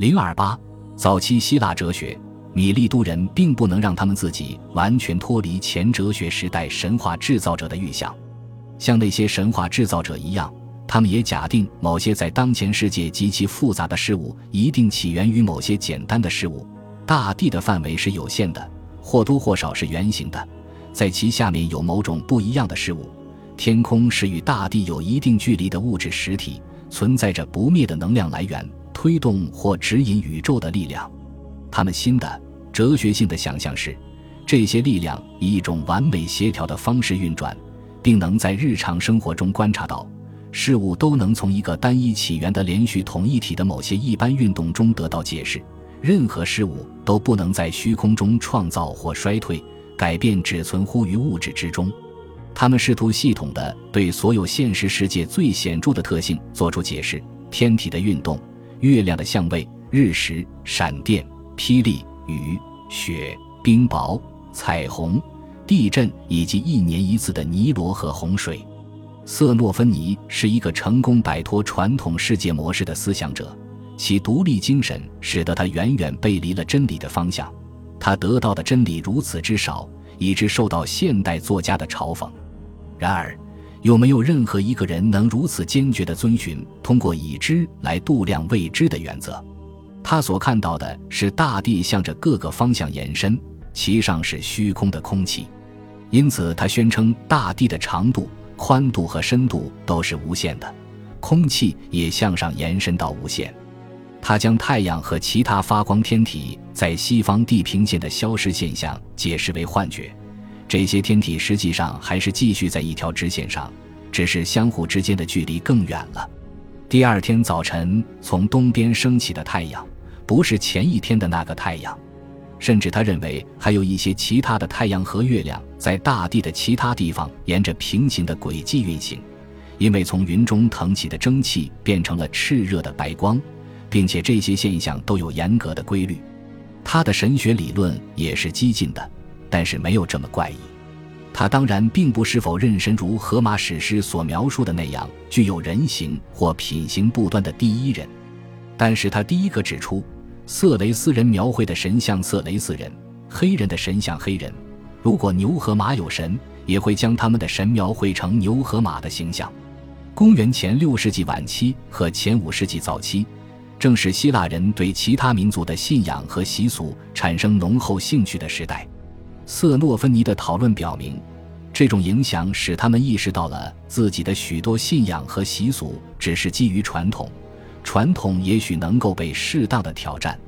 零二八，早期希腊哲学，米利都人并不能让他们自己完全脱离前哲学时代神话制造者的预想，像那些神话制造者一样，他们也假定某些在当前世界极其复杂的事物一定起源于某些简单的事物。大地的范围是有限的，或多或少是圆形的，在其下面有某种不一样的事物。天空是与大地有一定距离的物质实体，存在着不灭的能量来源。推动或指引宇宙的力量，他们新的哲学性的想象是，这些力量以一种完美协调的方式运转，并能在日常生活中观察到，事物都能从一个单一起源的连续统一体的某些一般运动中得到解释。任何事物都不能在虚空中创造或衰退，改变只存乎于物质之中。他们试图系统地对所有现实世界最显著的特性做出解释：天体的运动。月亮的相位、日食、闪电、霹雳、雨、雪、冰雹、彩虹、地震，以及一年一次的尼罗河洪水。瑟诺芬尼是一个成功摆脱传统世界模式的思想者，其独立精神使得他远远背离了真理的方向。他得到的真理如此之少，以致受到现代作家的嘲讽。然而。有没有任何一个人能如此坚决地遵循通过已知来度量未知的原则？他所看到的是大地向着各个方向延伸，其上是虚空的空气。因此，他宣称大地的长度、宽度和深度都是无限的，空气也向上延伸到无限。他将太阳和其他发光天体在西方地平线的消失现象解释为幻觉。这些天体实际上还是继续在一条直线上，只是相互之间的距离更远了。第二天早晨从东边升起的太阳，不是前一天的那个太阳。甚至他认为还有一些其他的太阳和月亮在大地的其他地方沿着平行的轨迹运行，因为从云中腾起的蒸汽变成了炽热的白光，并且这些现象都有严格的规律。他的神学理论也是激进的。但是没有这么怪异，他当然并不是否认神如荷马史诗所描述的那样具有人形或品行不端的第一人，但是他第一个指出，色雷斯人描绘的神像色雷斯人，黑人的神像黑人，如果牛和马有神，也会将他们的神描绘成牛和马的形象。公元前六世纪晚期和前五世纪早期，正是希腊人对其他民族的信仰和习俗产生浓厚兴趣的时代。瑟诺芬尼的讨论表明，这种影响使他们意识到了自己的许多信仰和习俗只是基于传统，传统也许能够被适当的挑战。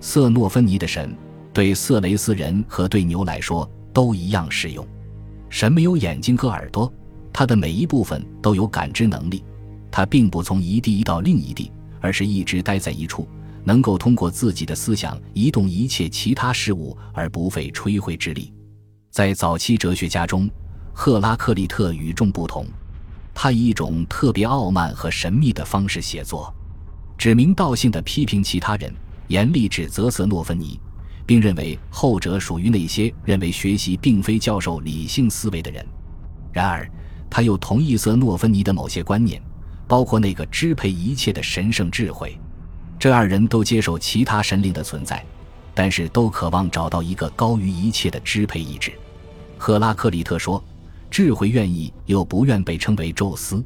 瑟诺芬尼的神对色雷斯人和对牛来说都一样适用。神没有眼睛和耳朵，他的每一部分都有感知能力，他并不从一地移到另一地，而是一直待在一处。能够通过自己的思想移动一切其他事物而不费吹灰之力，在早期哲学家中，赫拉克利特与众不同。他以一种特别傲慢和神秘的方式写作，指名道姓地批评其他人，严厉指责瑟诺芬尼，并认为后者属于那些认为学习并非教授理性思维的人。然而，他又同意瑟诺芬尼的某些观念，包括那个支配一切的神圣智慧。这二人都接受其他神灵的存在，但是都渴望找到一个高于一切的支配意志。赫拉克利特说：“智慧愿意又不愿被称为宙斯。”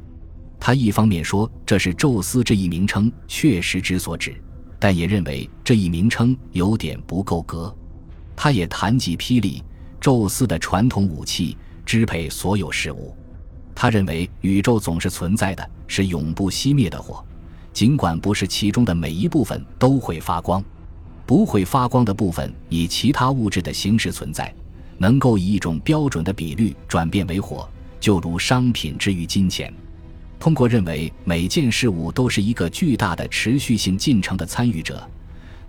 他一方面说这是宙斯这一名称确实之所指，但也认为这一名称有点不够格。他也谈及霹雳，宙斯的传统武器，支配所有事物。他认为宇宙总是存在的，是永不熄灭的火。尽管不是其中的每一部分都会发光，不会发光的部分以其他物质的形式存在，能够以一种标准的比率转变为火，就如商品之于金钱。通过认为每件事物都是一个巨大的持续性进程的参与者，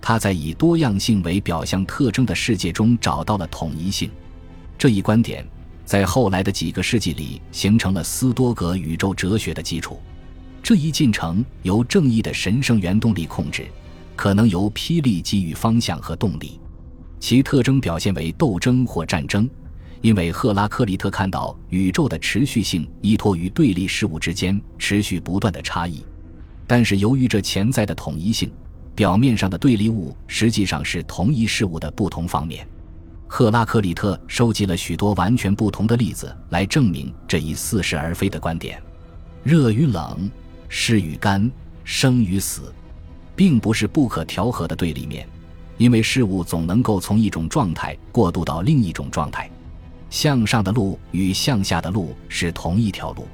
他在以多样性为表象特征的世界中找到了统一性。这一观点在后来的几个世纪里形成了斯多葛宇宙哲学的基础。这一进程由正义的神圣原动力控制，可能由霹雳给予方向和动力。其特征表现为斗争或战争，因为赫拉克利特看到宇宙的持续性依托于对立事物之间持续不断的差异。但是由于这潜在的统一性，表面上的对立物实际上是同一事物的不同方面。赫拉克利特收集了许多完全不同的例子来证明这一似是而非的观点：热与冷，湿与干，生与死，并不是不可调和的对立面，因为事物总能够从一种状态过渡到另一种状态。向上的路与向下的路是同一条路，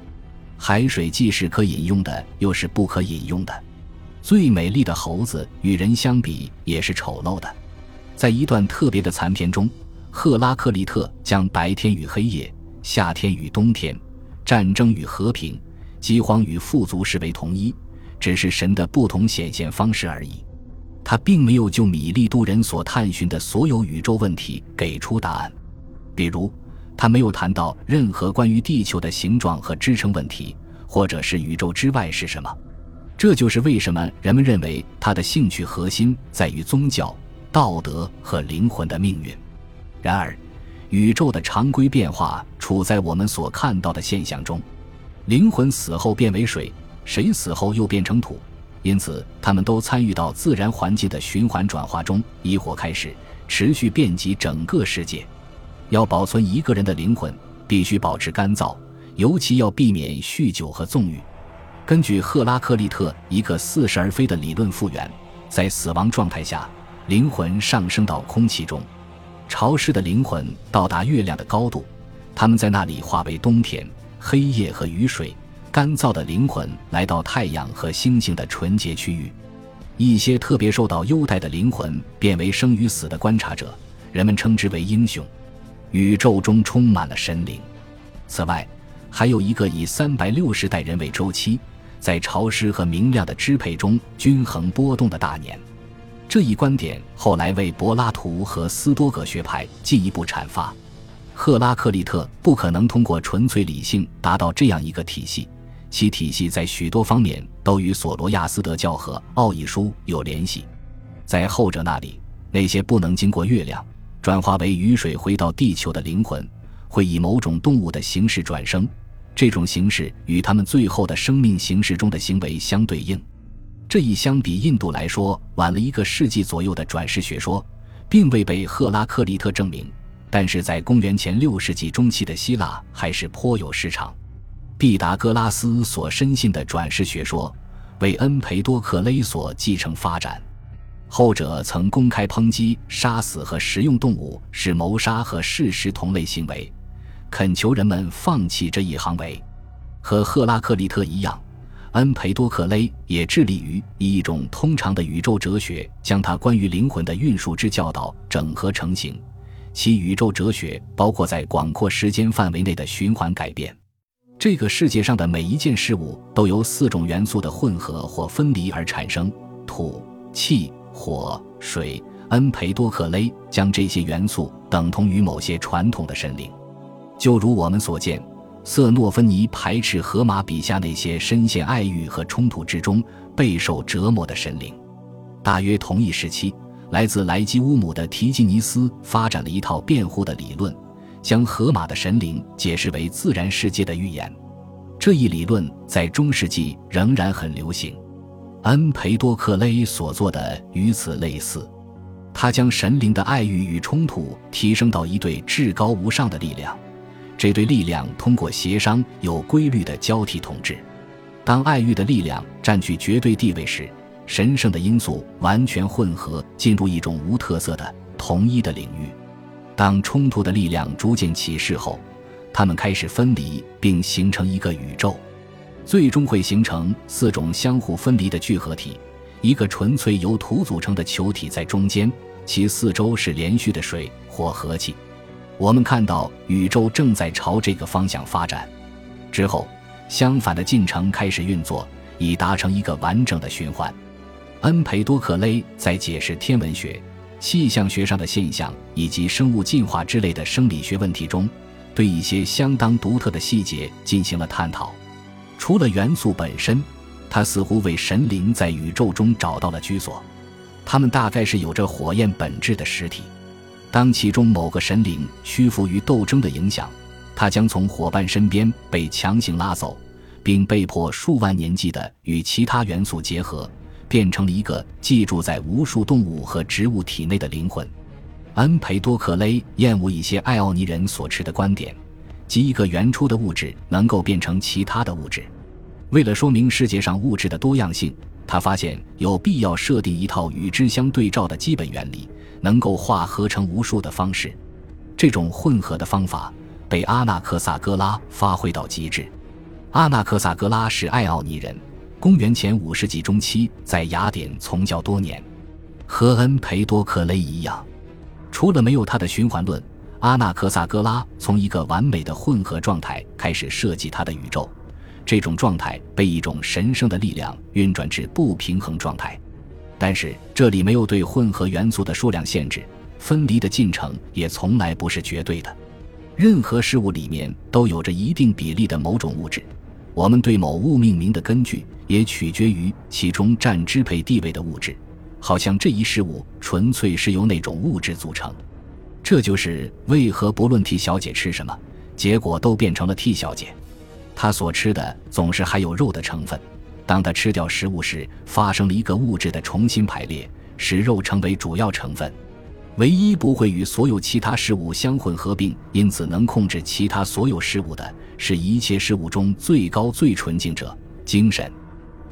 海水既是可饮用的，又是不可饮用的。最美丽的猴子与人相比也是丑陋的。在一段特别的残篇中。赫拉克利特将白天与黑夜、夏天与冬天、战争与和平、饥荒与富足视为同一，只是神的不同显现方式而已。他并没有就米利都人所探寻的所有宇宙问题给出答案，比如，他没有谈到任何关于地球的形状和支撑问题，或者是宇宙之外是什么。这就是为什么人们认为他的兴趣核心在于宗教、道德和灵魂的命运。然而，宇宙的常规变化处在我们所看到的现象中。灵魂死后变为水，谁死后又变成土，因此他们都参与到自然环境的循环转化中，以火开始，持续遍及整个世界。要保存一个人的灵魂，必须保持干燥，尤其要避免酗酒和纵欲。根据赫拉克利特一个似是而非的理论复原，在死亡状态下，灵魂上升到空气中。潮湿的灵魂到达月亮的高度，他们在那里化为冬天、黑夜和雨水；干燥的灵魂来到太阳和星星的纯洁区域。一些特别受到优待的灵魂变为生与死的观察者，人们称之为英雄。宇宙中充满了神灵。此外，还有一个以三百六十代人为周期，在潮湿和明亮的支配中均衡波动的大年。这一观点后来为柏拉图和斯多葛学派进一步阐发。赫拉克利特不可能通过纯粹理性达到这样一个体系，其体系在许多方面都与索罗亚斯德教和奥义书有联系。在后者那里，那些不能经过月亮转化为雨水回到地球的灵魂，会以某种动物的形式转生，这种形式与他们最后的生命形式中的行为相对应。这一相比印度来说晚了一个世纪左右的转世学说，并未被赫拉克利特证明，但是在公元前六世纪中期的希腊还是颇有市场。毕达哥拉斯所深信的转世学说，为恩培多克勒所继承发展。后者曾公开抨击杀死和食用动物是谋杀和事实同类行为，恳求人们放弃这一行为。和赫拉克利特一样。恩培多克勒也致力于以一种通常的宇宙哲学，将他关于灵魂的运输之教导整合成型。其宇宙哲学包括在广阔时间范围内的循环改变。这个世界上的每一件事物都由四种元素的混合或分离而产生：土、气、火、水。恩培多克勒将这些元素等同于某些传统的神灵，就如我们所见。瑟诺芬尼排斥荷马笔下那些深陷爱欲和冲突之中、备受折磨的神灵。大约同一时期，来自莱基乌姆的提基尼斯发展了一套辩护的理论，将荷马的神灵解释为自然世界的预言。这一理论在中世纪仍然很流行。恩培多克勒所做的与此类似，他将神灵的爱欲与冲突提升到一对至高无上的力量。这对力量通过协商有规律的交替统治。当爱欲的力量占据绝对地位时，神圣的因素完全混合，进入一种无特色的统一的领域。当冲突的力量逐渐起势后，它们开始分离，并形成一个宇宙，最终会形成四种相互分离的聚合体：一个纯粹由土组成的球体在中间，其四周是连续的水或和气。我们看到宇宙正在朝这个方向发展，之后，相反的进程开始运作，以达成一个完整的循环。恩培多克勒在解释天文学、气象学上的现象以及生物进化之类的生理学问题中，对一些相当独特的细节进行了探讨。除了元素本身，他似乎为神灵在宇宙中找到了居所，他们大概是有着火焰本质的实体。当其中某个神灵屈服于斗争的影响，他将从伙伴身边被强行拉走，并被迫数万年纪的与其他元素结合，变成了一个寄住在无数动物和植物体内的灵魂。恩培多克雷厌恶一些爱奥尼人所持的观点，即一个原初的物质能够变成其他的物质。为了说明世界上物质的多样性，他发现有必要设定一套与之相对照的基本原理，能够化合成无数的方式。这种混合的方法被阿纳克萨格拉发挥到极致。阿纳克萨格拉是爱奥尼人，公元前五世纪中期在雅典从教多年，和恩培多克雷一样。除了没有他的循环论，阿纳克萨格拉从一个完美的混合状态开始设计他的宇宙。这种状态被一种神圣的力量运转至不平衡状态，但是这里没有对混合元素的数量限制，分离的进程也从来不是绝对的。任何事物里面都有着一定比例的某种物质，我们对某物命名的根据也取决于其中占支配地位的物质。好像这一事物纯粹是由那种物质组成，这就是为何不论 T 小姐吃什么，结果都变成了 T 小姐。她所吃的总是含有肉的成分。当她吃掉食物时，发生了一个物质的重新排列，使肉成为主要成分。唯一不会与所有其他事物相混合并，因此能控制其他所有事物的，是一切事物中最高最纯净者——精神。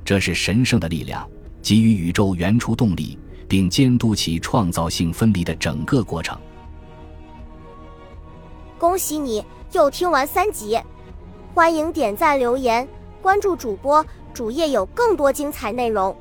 这是神圣的力量。给予宇宙原初动力，并监督其创造性分离的整个过程。恭喜你又听完三集，欢迎点赞、留言、关注主播，主页有更多精彩内容。